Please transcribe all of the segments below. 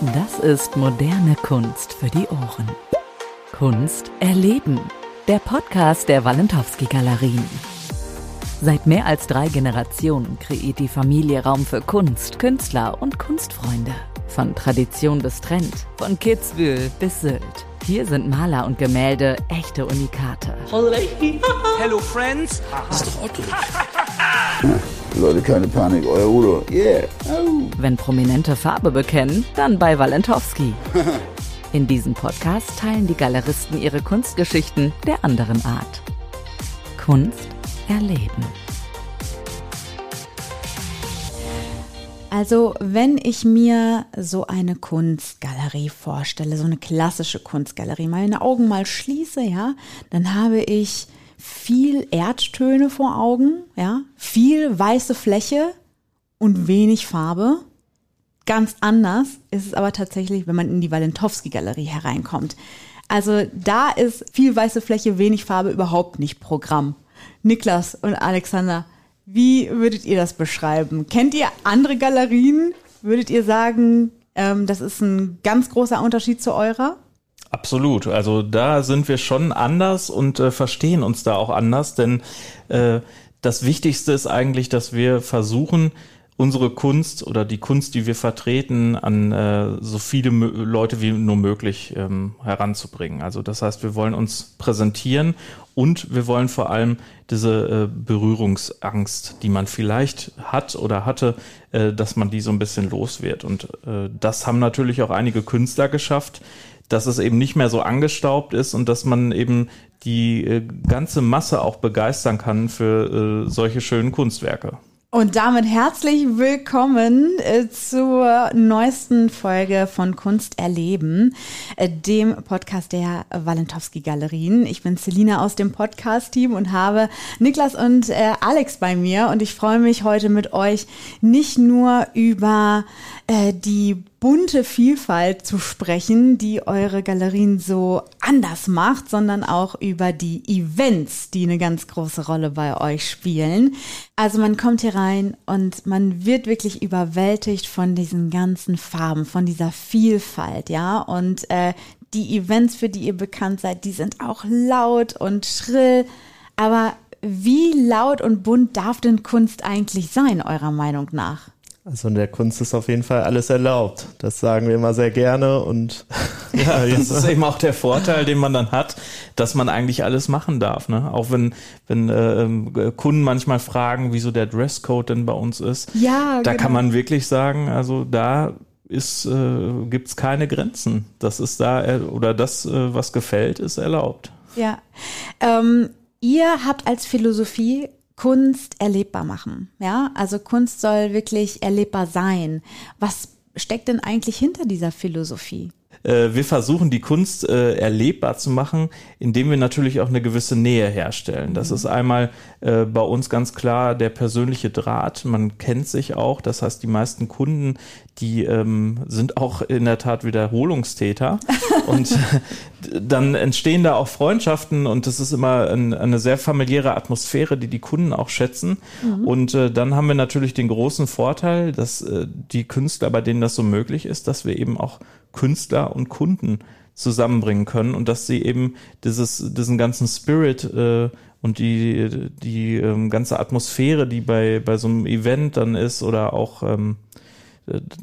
Das ist moderne Kunst für die Ohren. Kunst erleben. Der Podcast der Walentowski Galerien. Seit mehr als drei Generationen kreiert die Familie Raum für Kunst, Künstler und Kunstfreunde. Von Tradition bis Trend, von Kitzbühel bis Sylt. Hier sind Maler und Gemälde echte Unikate. Hello Friends. Das ist doch Otto. Leute, keine Panik, euer Udo. Yeah. Oh. Wenn Prominente Farbe bekennen, dann bei Walentowski. In diesem Podcast teilen die Galeristen ihre Kunstgeschichten der anderen Art. Kunst erleben. Also, wenn ich mir so eine Kunstgalerie vorstelle, so eine klassische Kunstgalerie, meine Augen mal schließe, ja, dann habe ich viel Erdtöne vor Augen, ja, viel weiße Fläche und wenig Farbe. Ganz anders ist es aber tatsächlich, wenn man in die Walentowski-Galerie hereinkommt. Also da ist viel weiße Fläche, wenig Farbe überhaupt nicht Programm. Niklas und Alexander, wie würdet ihr das beschreiben? Kennt ihr andere Galerien? Würdet ihr sagen, ähm, das ist ein ganz großer Unterschied zu eurer? Absolut. Also da sind wir schon anders und äh, verstehen uns da auch anders, denn äh, das Wichtigste ist eigentlich, dass wir versuchen, unsere Kunst oder die Kunst, die wir vertreten, an äh, so viele Leute wie nur möglich ähm, heranzubringen. Also das heißt, wir wollen uns präsentieren und wir wollen vor allem diese äh, Berührungsangst, die man vielleicht hat oder hatte, äh, dass man die so ein bisschen los wird. Und äh, das haben natürlich auch einige Künstler geschafft, dass es eben nicht mehr so angestaubt ist und dass man eben die äh, ganze Masse auch begeistern kann für äh, solche schönen Kunstwerke. Und damit herzlich willkommen äh, zur neuesten Folge von Kunst erleben, dem Podcast der Walentowski Galerien. Ich bin Selina aus dem Podcast-Team und habe Niklas und Alex bei mir und ich freue mich heute mit euch nicht nur über die bunte Vielfalt zu sprechen, die eure Galerien so anders macht, sondern auch über die Events, die eine ganz große Rolle bei euch spielen. Also man kommt hier rein und man wird wirklich überwältigt von diesen ganzen Farben, von dieser Vielfalt, ja. Und äh, die Events, für die ihr bekannt seid, die sind auch laut und schrill. Aber wie laut und bunt darf denn Kunst eigentlich sein, eurer Meinung nach? Also in der Kunst ist auf jeden Fall alles erlaubt. Das sagen wir immer sehr gerne und ja, das ist eben auch der Vorteil, den man dann hat, dass man eigentlich alles machen darf. Ne? Auch wenn wenn äh, ähm, Kunden manchmal fragen, wieso der Dresscode denn bei uns ist, ja, da genau. kann man wirklich sagen, also da ist äh, gibt's keine Grenzen. Das ist da äh, oder das, äh, was gefällt, ist erlaubt. Ja, ähm, ihr habt als Philosophie Kunst erlebbar machen. Ja, also Kunst soll wirklich erlebbar sein. Was steckt denn eigentlich hinter dieser Philosophie? Äh, wir versuchen die Kunst äh, erlebbar zu machen, indem wir natürlich auch eine gewisse Nähe herstellen. Das mhm. ist einmal äh, bei uns ganz klar der persönliche Draht. Man kennt sich auch. Das heißt, die meisten Kunden, die ähm, sind auch in der Tat Wiederholungstäter. und dann entstehen da auch Freundschaften und das ist immer ein, eine sehr familiäre Atmosphäre, die die Kunden auch schätzen. Mhm. Und äh, dann haben wir natürlich den großen Vorteil, dass äh, die Künstler, bei denen das so möglich ist, dass wir eben auch Künstler und Kunden zusammenbringen können und dass sie eben dieses, diesen ganzen Spirit äh, und die, die ähm, ganze Atmosphäre, die bei, bei so einem Event dann ist oder auch, ähm,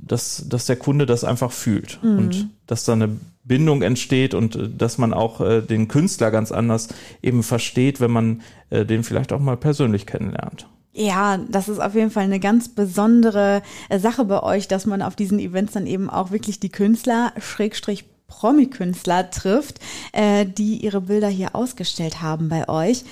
dass, dass der Kunde das einfach fühlt mhm. und dass da eine Bindung entsteht und äh, dass man auch äh, den Künstler ganz anders eben versteht, wenn man äh, den vielleicht auch mal persönlich kennenlernt. Ja, das ist auf jeden Fall eine ganz besondere äh, Sache bei euch, dass man auf diesen Events dann eben auch wirklich die Künstler, Schrägstrich Promi-Künstler trifft, äh, die ihre Bilder hier ausgestellt haben bei euch.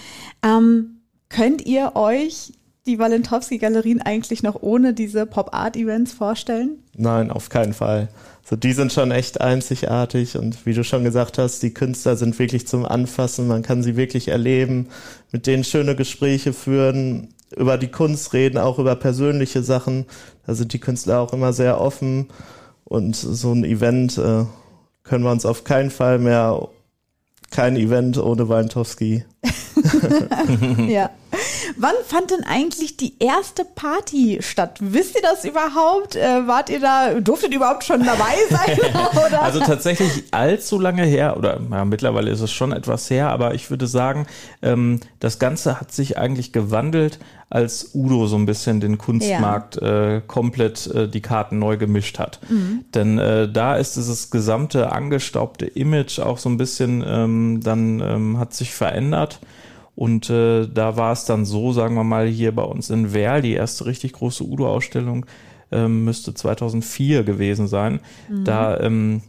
Ähm, könnt ihr euch die Walentowski-Galerien eigentlich noch ohne diese Pop-Art-Events vorstellen? Nein, auf keinen Fall. So, die sind schon echt einzigartig und wie du schon gesagt hast, die Künstler sind wirklich zum Anfassen. Man kann sie wirklich erleben, mit denen schöne Gespräche führen, über die Kunst reden, auch über persönliche Sachen. Da sind die Künstler auch immer sehr offen und so ein Event äh, können wir uns auf keinen Fall mehr kein Event ohne Walentowski. ja. Wann fand denn eigentlich die erste Party statt? Wisst ihr das überhaupt? Äh, wart ihr da, durftet ihr überhaupt schon dabei sein? oder? Also tatsächlich allzu lange her, oder ja, mittlerweile ist es schon etwas her, aber ich würde sagen, ähm, das Ganze hat sich eigentlich gewandelt, als Udo so ein bisschen den Kunstmarkt äh, komplett äh, die Karten neu gemischt hat. Denn äh, da ist dieses gesamte angestaubte Image auch so ein bisschen ähm, dann ähm, hat sich verändert. Und äh, da war es dann so, sagen wir mal, hier bei uns in Werl, die erste richtig große Udo-Ausstellung ähm, müsste 2004 gewesen sein. Da ähm,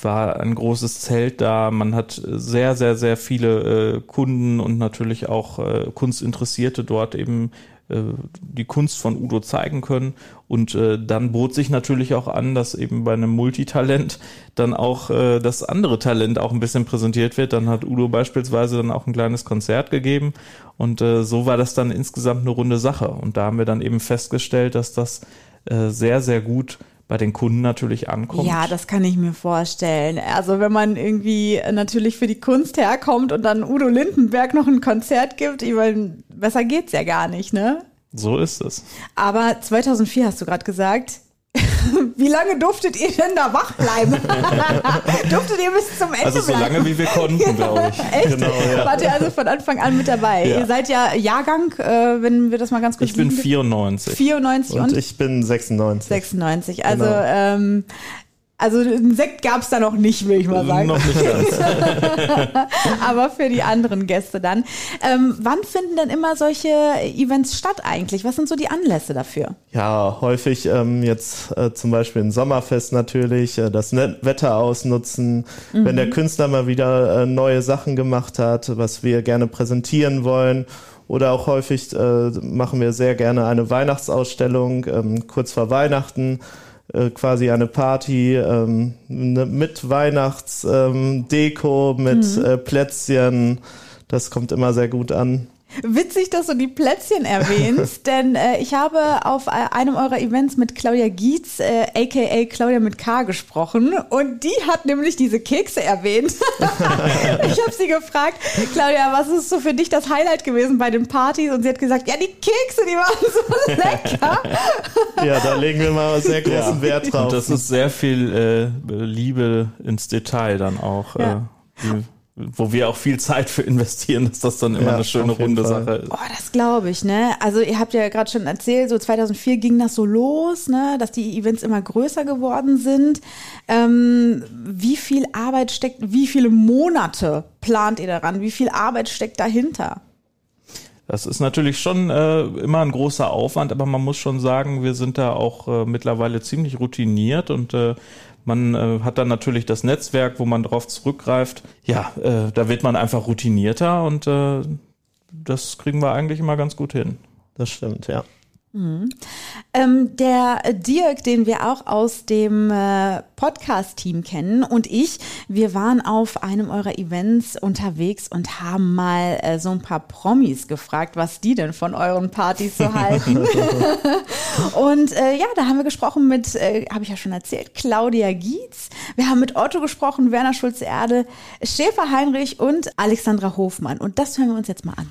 war ein großes Zelt da. Man hat sehr, sehr, sehr viele äh, Kunden und natürlich auch äh, Kunstinteressierte dort eben die Kunst von Udo zeigen können. Und äh, dann bot sich natürlich auch an, dass eben bei einem Multitalent dann auch äh, das andere Talent auch ein bisschen präsentiert wird. Dann hat Udo beispielsweise dann auch ein kleines Konzert gegeben. Und äh, so war das dann insgesamt eine runde Sache. Und da haben wir dann eben festgestellt, dass das äh, sehr, sehr gut bei den Kunden natürlich ankommt. Ja, das kann ich mir vorstellen. Also wenn man irgendwie natürlich für die Kunst herkommt und dann Udo Lindenberg noch ein Konzert gibt, ich meine, besser geht's ja gar nicht, ne? So ist es. Aber 2004 hast du gerade gesagt. Wie lange durftet ihr denn da wach bleiben? durftet ihr bis zum Ende Also so bleiben? lange wie wir konnten, glaube ich. Echt? Genau, ja. Wart ihr also von Anfang an mit dabei? Ja. Ihr seid ja Jahrgang, äh, wenn wir das mal ganz kurz Ich bin liegen- 94. 94 und, Und ich bin 96. 96. Also, Genau. ähm, also einen Sekt gab's da noch nicht, will ich mal sagen. Noch nicht ganz. Aber für die anderen Gäste dann. Ähm, wann finden denn immer solche Events statt eigentlich? Was sind so die Anlässe dafür? Ja, häufig ähm, jetzt äh, zum Beispiel ein Sommerfest natürlich, äh, das Net Wetter ausnutzen, wenn der Künstler mal wieder äh, neue Sachen gemacht hat, was wir gerne präsentieren wollen. Oder auch häufig äh, machen wir sehr gerne eine Weihnachtsausstellung ähm, kurz vor Weihnachten, äh, quasi eine Party ähm, ne, mit Weihnachtsdeko, ähm, mit äh, Plätzchen. Das kommt immer sehr gut an. Witzig, dass du die Plätzchen erwähnst, denn äh, ich habe auf äh, einem eurer Events mit Claudia Gietz, äh, aka Claudia mit K, gesprochen und die hat nämlich diese Kekse erwähnt. ich habe sie gefragt, Claudia, was ist so für dich das Highlight gewesen bei den Partys? Und sie hat gesagt, ja, die Kekse, die waren so lecker. Ja, da legen wir mal sehr großen Wert drauf. Und das ist sehr viel äh, Liebe ins Detail dann auch, Ja. äh, die, wo wir auch viel Zeit für investieren, dass das dann immer Ja, eine schöne runde Fall. Sache ist. Boah, das glaube ich, ne? Also ihr habt ja gerade schon erzählt, so 2004 ging das so los, ne? Dass die Events immer größer geworden sind. Ähm, wie viel Arbeit steckt, wie viele Monate plant ihr daran? Wie viel Arbeit steckt dahinter? Das ist natürlich schon äh, immer ein großer Aufwand, aber man muss schon sagen, wir sind da auch äh, mittlerweile ziemlich routiniert und äh, man äh, hat dann natürlich das Netzwerk, wo man drauf zurückgreift. Ja, äh, da wird man einfach routinierter und äh, das kriegen wir eigentlich immer ganz gut hin. Das stimmt, ja. Ähm, der Dirk, den wir auch aus dem äh, Podcast-Team kennen und ich, wir waren auf einem eurer Events unterwegs und haben mal äh, so ein paar Promis gefragt, was die denn von euren Partys so halten. und äh, ja, da haben wir gesprochen mit, äh, habe ich ja schon erzählt, Claudia Gietz. Wir haben mit Otto gesprochen, Werner Schulze-Erde, Schäfer Heinrich und Alexandra Hofmann. Und das hören wir uns jetzt mal an.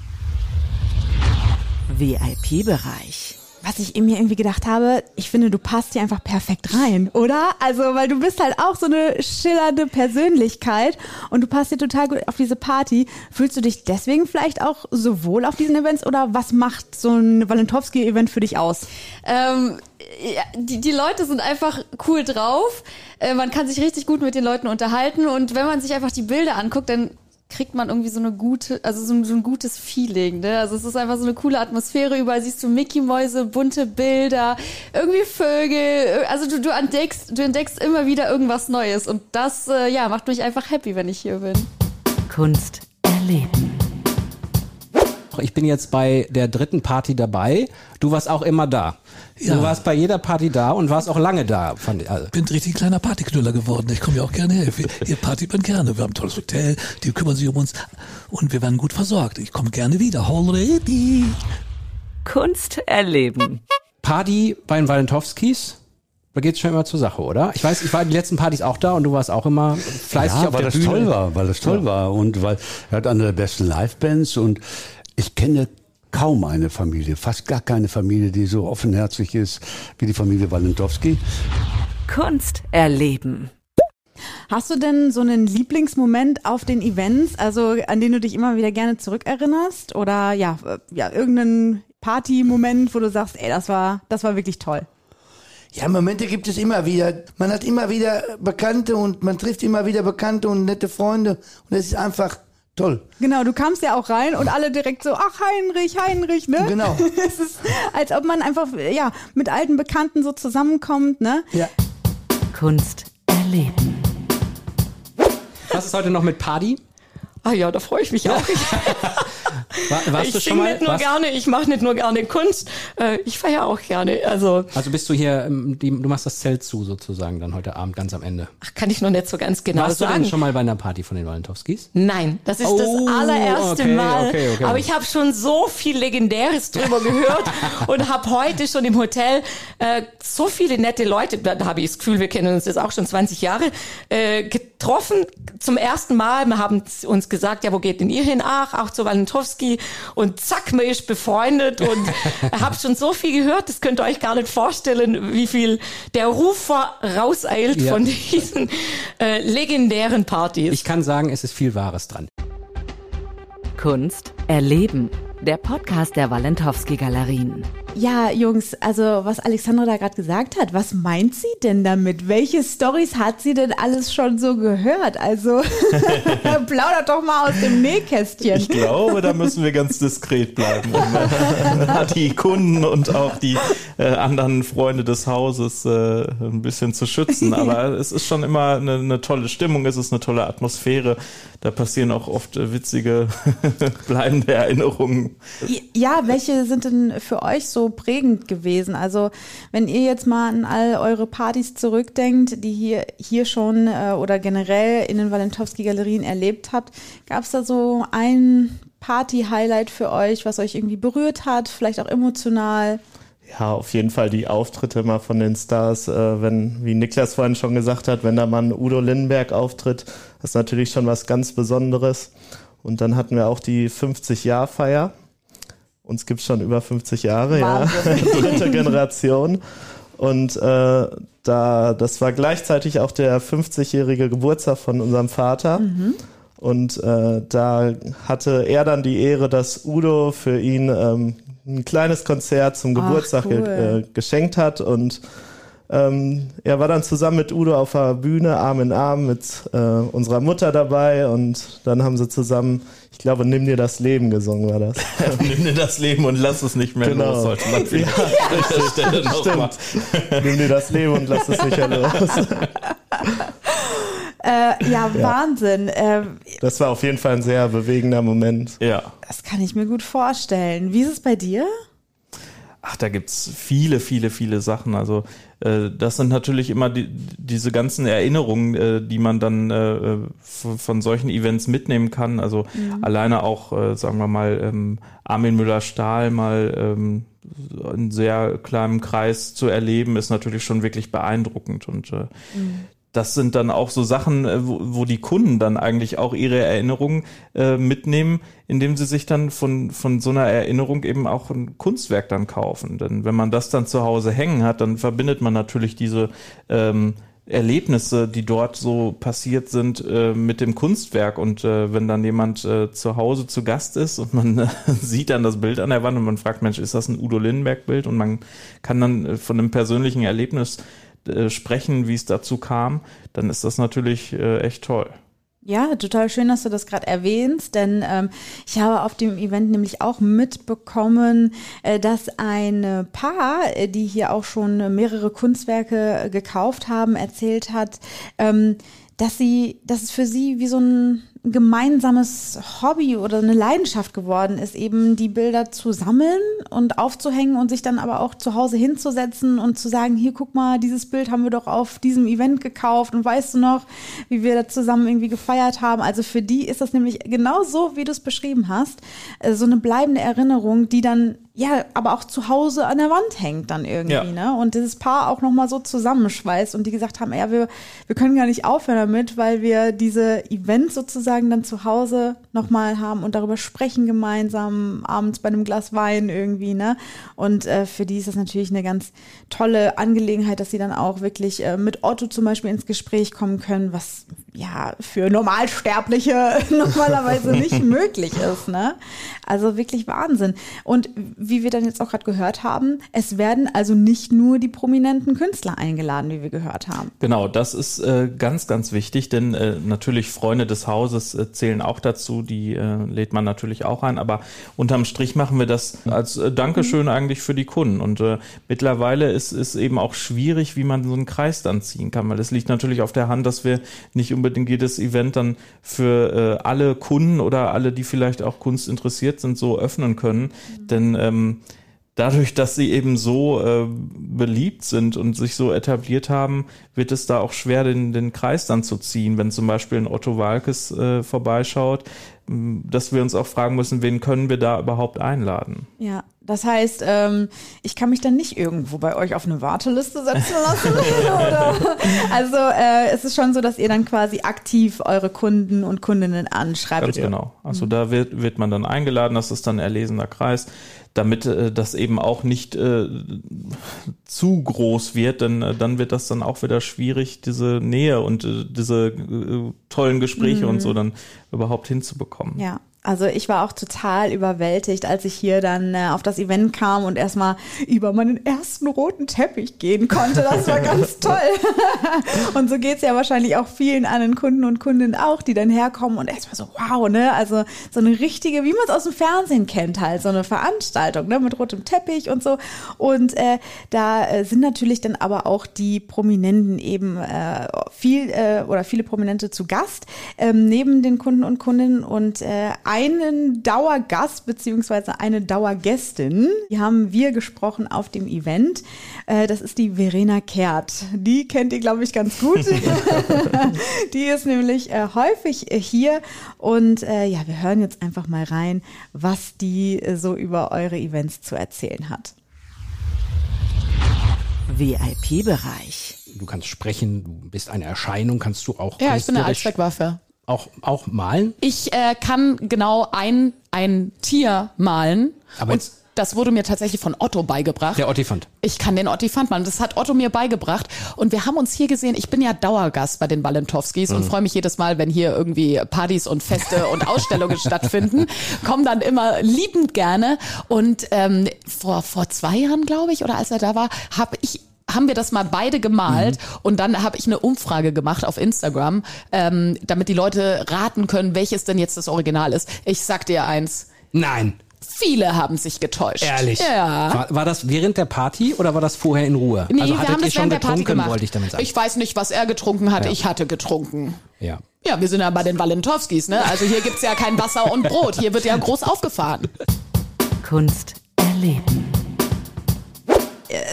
VIP-Bereich. Was ich mir irgendwie gedacht habe, ich finde, du passt hier einfach perfekt rein, oder? Also, weil du bist halt auch so eine schillernde Persönlichkeit und du passt hier total gut auf diese Party. Fühlst du dich deswegen vielleicht auch so wohl auf diesen Events oder was macht so ein Walentowski-Event für dich aus? Ähm, ja, die, die Leute sind einfach cool drauf. Äh, man kann sich richtig gut mit den Leuten unterhalten und wenn man sich einfach die Bilder anguckt, dann kriegt man irgendwie so eine gute, also so ein, so ein gutes Feeling. Ne? Also es ist einfach so eine coole Atmosphäre. Überall siehst du Mickey-Mäuse, bunte Bilder, irgendwie Vögel. Also du, du entdeckst, du entdeckst immer wieder irgendwas Neues und das, äh, ja, macht mich einfach happy, wenn ich hier bin. Kunst erleben. Ich bin jetzt bei der dritten Party dabei. Du warst auch immer da. Ja. Du warst bei jeder Party da und warst auch lange da. Fand ich, also. bin ein richtig kleiner Partyknüller geworden. Ich komme ja auch gerne her. Wir- Ihr Party man gerne. Wir haben ein tolles Hotel, die kümmern sich um uns und wir werden gut versorgt. Ich komme gerne wieder. Already. Kunst erleben. Party bei den Walentowskis. Da geht's schon immer zur Sache, oder? Ich weiß, ich war die letzten Partys auch da und du warst auch immer fleißig ja, auf weil der das Bühne. toll war, weil das toll war und weil er hat eine der besten Livebands und ich kenne kaum eine Familie, fast gar keine Familie, die so offenherzig ist wie die Familie Walentowski. Kunst erleben. Hast du denn so einen Lieblingsmoment auf den Events, also an den du dich immer wieder gerne zurückerinnerst? Oder ja, äh, ja, irgendeinen Party-Moment, wo du sagst, ey, das war, das war wirklich toll. Ja, Momente gibt es immer wieder. Man hat immer wieder Bekannte und man trifft immer wieder Bekannte und nette Freunde. Und es ist einfach toll. Genau, du kamst ja auch rein und alle direkt so, ach Heinrich, Heinrich, ne? Genau. es ist, als ob man einfach, ja, mit alten Bekannten so zusammenkommt, ne? Ja. Kunst erleben. Was ist heute noch mit Party? Ah ja, da freue ich mich auch. War, warst ich du singe nicht nur warst- gerne, ich mache nicht nur gerne Kunst, äh, ich feiere auch gerne. Also Also bist du hier, ähm, die, du machst das Zelt zu sozusagen dann heute Abend ganz am Ende. ach, kann ich noch nicht so ganz genau Warst du sagen. denn schon mal bei einer Party von den Walentowskis? Nein, das ist Oh, das allererste okay, Mal. okay, okay. Aber ich habe schon so viel Legendäres drüber gehört und habe heute schon im Hotel äh, so viele nette Leute, da habe ich das Gefühl, wir kennen uns jetzt auch schon 20 Jahre, äh, getroffen zum ersten Mal. Wir haben uns gesagt, ja, wo geht denn ihr hin? Ach, auch zu Walentowski. Und zack, man ist befreundet und habe schon so viel gehört, das könnt ihr euch gar nicht vorstellen, wie viel der Ruf vorauseilt Ja. von diesen äh, legendären Partys. Ich kann sagen, es ist viel Wahres dran. Kunst erleben. Der Podcast der Walentowski Galerien. Ja, Jungs, also was Alexandra da gerade gesagt hat, was meint sie denn damit? Welche Stories hat sie denn alles schon so gehört? Also plaudert doch mal aus dem Nähkästchen. Ich glaube, da müssen wir ganz diskret bleiben, die Kunden und auch die äh, anderen Freunde des Hauses äh, ein bisschen zu schützen. Aber es ist schon immer eine, eine tolle Stimmung, es ist eine tolle Atmosphäre. Da passieren auch oft äh, witzige, bleibende Erinnerungen. Ja, welche sind denn für euch prägend gewesen? Also, wenn ihr jetzt mal an all eure Partys zurückdenkt, die hier, hier schon äh, oder generell in den Walentowski-Galerien erlebt habt, gab es da so ein Party-Highlight für euch, was euch irgendwie berührt hat, vielleicht auch emotional? Ja, auf jeden Fall die Auftritte mal von den Stars, äh, wenn, wie Niklas vorhin schon gesagt hat, wenn da mal ein Udo Lindenberg auftritt, das ist natürlich schon was ganz Besonderes. Und dann hatten wir auch die 50-Jahr-Feier. Uns gibt's schon über 50 Jahre, Wahnsinn. ja. Dritte Generation. Und äh, da, das war gleichzeitig auch der 50-jährige Geburtstag von unserem Vater. Und äh, da hatte er dann die Ehre, dass Udo für ihn ähm, ein kleines Konzert zum Ach, Geburtstag ge cool. äh, geschenkt hat. Und ähm, er war dann zusammen mit Udo auf der Bühne, Arm in Arm, mit äh, unserer Mutter dabei. Und dann haben sie zusammen, ich glaube, Nimm dir das Leben gesungen, war das. Nimm dir das Leben und lass es nicht mehr Genau. los, sollte man dieser Stelle noch mal. Nimm dir das Leben und lass es nicht mehr los. Äh, ja, Wahnsinn. Äh, Das war auf jeden Fall ein sehr bewegender Moment. Ja. das kann ich mir gut vorstellen. Wie ist es bei dir? Ach, da gibt's viele, viele, viele Sachen. Also äh, das sind natürlich immer die, diese ganzen Erinnerungen, äh, die man dann äh, von, solchen Events mitnehmen kann. Also alleine auch, äh, sagen wir mal, ähm, Armin Müller-Stahl mal ähm, in sehr kleinem Kreis zu erleben, ist natürlich schon wirklich beeindruckend. Und äh, das sind dann auch so Sachen, äh, wo, wo die Kunden dann eigentlich auch ihre Erinnerungen äh, mitnehmen, indem sie sich dann von, von so einer Erinnerung eben auch ein Kunstwerk dann kaufen. Denn wenn man das dann zu Hause hängen hat, dann verbindet man natürlich diese ähm, Erlebnisse, die dort so passiert sind, äh, mit dem Kunstwerk. Und äh, wenn dann jemand äh, zu Hause zu Gast ist und man äh, sieht dann das Bild an der Wand und man fragt, Mensch, ist das ein Udo Lindenberg-Bild? Und man kann dann äh, von einem persönlichen Erlebnis äh, sprechen, wie es dazu kam, dann ist das natürlich äh, echt toll. Ja, total schön, dass du das gerade erwähnst, denn ähm, ich habe auf dem Event nämlich auch mitbekommen, äh, dass ein Paar, äh, die hier auch schon mehrere Kunstwerke äh, gekauft haben, erzählt hat, ähm, dass sie, dass es für sie wie so ein gemeinsames Hobby oder eine Leidenschaft geworden ist, eben die Bilder zu sammeln und aufzuhängen und sich dann aber auch zu Hause hinzusetzen und zu sagen, hier guck mal, dieses Bild haben wir doch auf diesem Event gekauft und weißt du noch, wie wir da zusammen irgendwie gefeiert haben. Also für die ist das nämlich genau so, wie du es beschrieben hast, äh, so eine bleibende Erinnerung, die dann ja, aber auch zu Hause an der Wand hängt dann irgendwie, Ja. ne? Und dieses Paar auch nochmal so zusammenschweißt und die gesagt haben, ja, wir, wir können gar nicht aufhören damit, weil wir diese Events sozusagen sozusagen dann zu Hause nochmal haben und darüber sprechen gemeinsam, abends bei einem Glas Wein irgendwie, ne? Und äh, für die ist das natürlich eine ganz tolle Angelegenheit, dass sie dann auch wirklich äh, mit Otto zum Beispiel ins Gespräch kommen können, was ja für Normalsterbliche normalerweise nicht möglich ist, ne? Also wirklich Wahnsinn. Und wie wir dann jetzt auch gerade gehört haben, es werden also nicht nur die prominenten Künstler eingeladen, wie wir gehört haben. Genau, das ist äh, ganz, ganz wichtig, denn äh, natürlich Freunde des Hauses äh, zählen auch dazu, die äh, lädt man natürlich auch ein, aber unterm Strich machen wir das als äh, Dankeschön eigentlich für die Kunden. Und mittlerweile ist es eben auch schwierig, wie man so einen Kreis dann ziehen kann, weil es liegt natürlich auf der Hand, dass wir nicht unbedingt jedes Event dann für alle Kunden oder alle, die vielleicht auch Kunst interessiert sind, so öffnen können. Denn ähm, dadurch, dass sie eben so äh, beliebt sind und sich so etabliert haben, wird es da auch schwer, den, den Kreis dann zu ziehen. Wenn zum Beispiel ein Otto Walkes äh, vorbeischaut, dass wir uns auch fragen müssen, wen können wir da überhaupt einladen? Ja, das heißt, ähm, ich kann mich dann nicht irgendwo bei euch auf eine Warteliste setzen lassen. oder? Also äh, es ist schon so, dass ihr dann quasi aktiv eure Kunden und Kundinnen anschreibt. Ganz genau. Also da wird, wird man dann eingeladen, das ist dann ein erlesener Kreis, damit äh, das eben auch nicht äh, zu groß wird, denn äh, dann wird das dann auch wieder schwierig, diese Nähe und äh, diese äh, tollen Gespräche Mhm. und so dann überhaupt hinzubekommen. Ja. Also ich war auch total überwältigt, als ich hier dann äh, auf das Event kam und erstmal über meinen ersten roten Teppich gehen konnte. Das war ganz toll. und so geht's ja wahrscheinlich auch vielen anderen Kunden und Kundinnen auch, die dann herkommen und erstmal so, wow, ne? Also so eine richtige, wie man es aus dem Fernsehen kennt halt, so eine Veranstaltung, ne? Mit rotem Teppich und so. Und äh, da äh, sind natürlich dann aber auch die Prominenten eben äh, viel äh, oder viele Prominente zu Gast, ähm, neben den Kunden und Kundinnen und äh, einen Dauergast beziehungsweise eine Dauergästin, die haben wir gesprochen auf dem Event. Äh, das ist die Verena Kehrt. Die kennt ihr, glaube ich, ganz gut. die ist nämlich äh, häufig äh, hier und ja, wir hören jetzt einfach mal rein, was die so über eure Events zu erzählen hat. VIP-Bereich. Du kannst sprechen, du bist eine Erscheinung, kannst du auch Ja, ich bin eine Allzweckwaffe. Auch, auch malen? Ich äh, kann genau ein, ein Tier malen. Aber und das wurde mir tatsächlich von Otto beigebracht. Der Ottifant. Ich kann den Ottifant malen. Das hat Otto mir beigebracht. Und wir haben uns hier gesehen. Ich bin ja Dauergast bei den Walentowskis und Mhm. freue mich jedes Mal, wenn hier irgendwie Partys und Feste und Ausstellungen stattfinden. Komm dann immer liebend gerne. Und ähm, vor, vor zwei Jahren, glaube ich, oder als er da war, habe ich haben wir das mal beide gemalt und dann habe ich eine Umfrage gemacht auf Instagram, ähm, damit die Leute raten können, welches denn jetzt das Original ist. Ich sag dir eins. Nein. Viele haben sich getäuscht. Ehrlich? Ja. War, war das während der Party oder war das vorher in Ruhe? Nee, also wir hattet haben ihr das schon während der Party gemacht. wollte ich damit sagen. Ich weiß nicht, was er getrunken hat. Ja. Ich hatte getrunken. ja. Ja, wir sind ja bei den Walentowskis, ne? Also hier gibt's ja kein Wasser und Brot. Hier wird ja groß aufgefahren. Kunst erleben.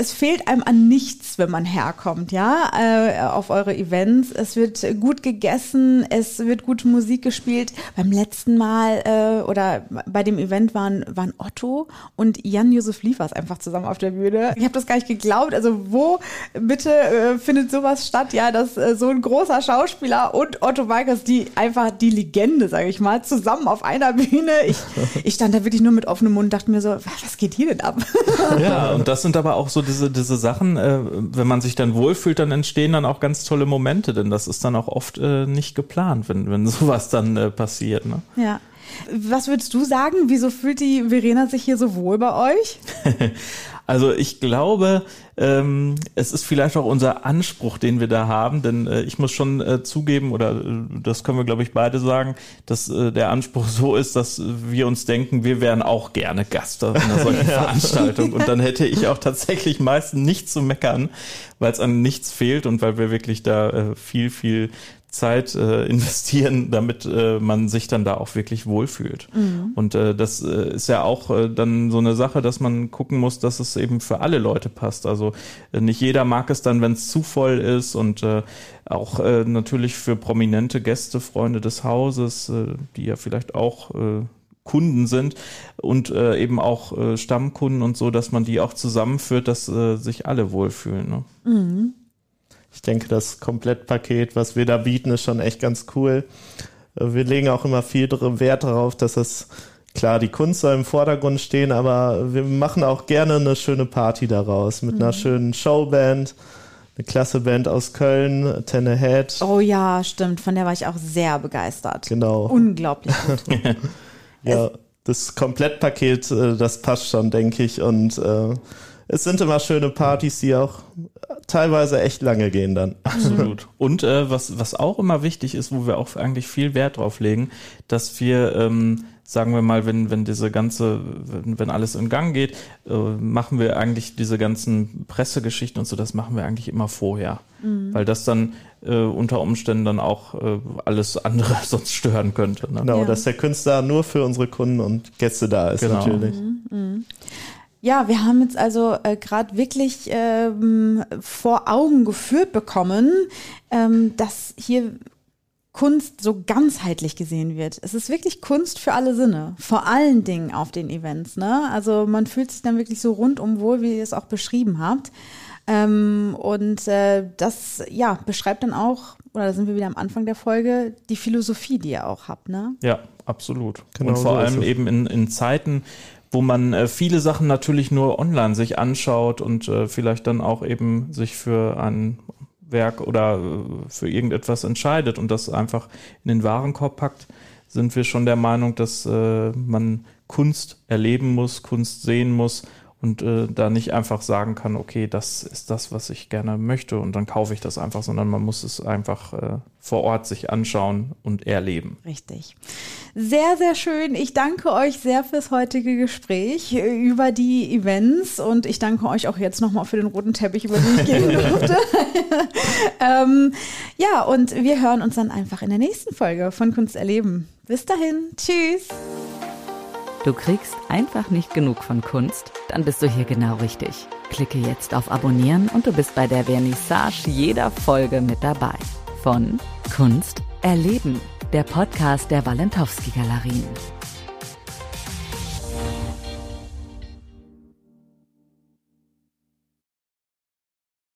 Es fehlt einem an nichts, wenn man herkommt, ja, äh, auf eure Events. Es wird gut gegessen, es wird gute Musik gespielt. Beim letzten Mal äh, oder bei dem Event waren, waren Otto und Jan-Josef Liefers einfach zusammen auf der Bühne. Ich habe das gar nicht geglaubt. Also wo bitte äh, findet sowas statt, ja, dass so ein großer Schauspieler und Otto Walkers, die einfach die Legende, sage ich mal, zusammen auf einer Bühne. Ich, ich stand da wirklich nur mit offenem Mund und dachte mir so, was geht hier denn ab? Ja, und das sind aber auch so diese, diese Sachen, äh, wenn man sich dann wohlfühlt, dann entstehen dann auch ganz tolle Momente, denn das ist dann auch oft äh, nicht geplant, wenn, wenn sowas dann äh, passiert. Ne? Ja. Was würdest du sagen? Wieso fühlt die Verena sich hier so wohl bei euch? Also ich glaube, ähm, es ist vielleicht auch unser Anspruch, den wir da haben, denn äh, ich muss schon äh, zugeben, oder äh, das können wir, glaube ich, beide sagen, dass äh, der Anspruch so ist, dass wir uns denken, wir wären auch gerne Gast auf einer solchen Ja. Veranstaltung. Und dann hätte ich auch tatsächlich meistens nichts zu meckern, weil es an nichts fehlt und weil wir wirklich da äh, viel, viel Zeit äh, investieren, damit äh, man sich dann da auch wirklich wohlfühlt. Mhm. Und äh, das äh, ist ja auch äh, dann so eine Sache, dass man gucken muss, dass es eben für alle Leute passt. Also äh, nicht jeder mag es dann, wenn es zu voll ist und äh, auch äh, natürlich für prominente Gäste, Freunde des Hauses, äh, die ja vielleicht auch äh, Kunden sind und äh, eben auch äh, Stammkunden und so, dass man die auch zusammenführt, dass äh, sich alle wohlfühlen. Ne? Mhm. Ich denke, das Komplettpaket, was wir da bieten, ist schon echt ganz cool. wir legen auch immer viel Wert darauf, dass es klar, die Kunst soll im Vordergrund stehen, aber wir machen auch gerne eine schöne Party daraus mit mhm. einer schönen Showband. Eine klasse Band aus Köln, Ten Ahead. Oh ja, stimmt. Von der war ich auch sehr begeistert. Genau. Unglaublich gut. ja, das Komplettpaket, äh, das passt schon, denke ich. Und äh, es sind immer schöne Partys, die auch teilweise echt lange gehen dann. Absolut. Und äh, was, was auch immer wichtig ist, wo wir auch eigentlich viel Wert drauf legen, dass wir, ähm, sagen wir mal, wenn, wenn diese ganze, wenn, wenn alles in Gang geht, äh, machen wir eigentlich diese ganzen Pressegeschichten und so, das machen wir eigentlich immer vorher. Mhm. Weil das dann äh, unter Umständen dann auch äh, alles andere sonst stören könnte. Ne? Genau, ja. dass der Künstler nur für unsere Kunden und Gäste da ist genau. natürlich. Mhm. Mhm. Ja, wir haben jetzt also äh, gerade wirklich ähm, vor Augen geführt bekommen, ähm, dass hier Kunst so ganzheitlich gesehen wird. Es ist wirklich Kunst für alle Sinne, vor allen Dingen auf den Events. Ne? Also man fühlt sich dann wirklich so rundum wohl, wie ihr es auch beschrieben habt. Ähm, und äh, das ja beschreibt dann auch, oder da sind wir wieder am Anfang der Folge, die Philosophie, die ihr auch habt. Ne? Ja, absolut. Genau und vor so allem eben in, in Zeiten, wo man äh, viele Sachen natürlich nur online sich anschaut und äh, vielleicht dann auch eben sich für ein Werk oder äh, für irgendetwas entscheidet und das einfach in den Warenkorb packt, sind wir schon der Meinung, dass äh, man Kunst erleben muss, Kunst sehen muss und äh, da nicht einfach sagen kann, okay, das ist das, was ich gerne möchte und dann kaufe ich das einfach, sondern man muss es einfach äh, vor Ort sich anschauen und erleben. Richtig. Sehr, sehr schön. Ich danke euch sehr fürs heutige Gespräch über die Events und ich danke euch auch jetzt nochmal für den roten Teppich, über den ich gehen durfte. ähm, ja, und wir hören uns dann einfach in der nächsten Folge von Kunst erleben. Bis dahin. Tschüss. Du kriegst einfach nicht genug von Kunst? Dann bist du hier genau richtig. Klicke jetzt auf Abonnieren und du bist bei der Vernissage jeder Folge mit dabei. Von Kunst erleben, der Podcast der Walentowski Galerien.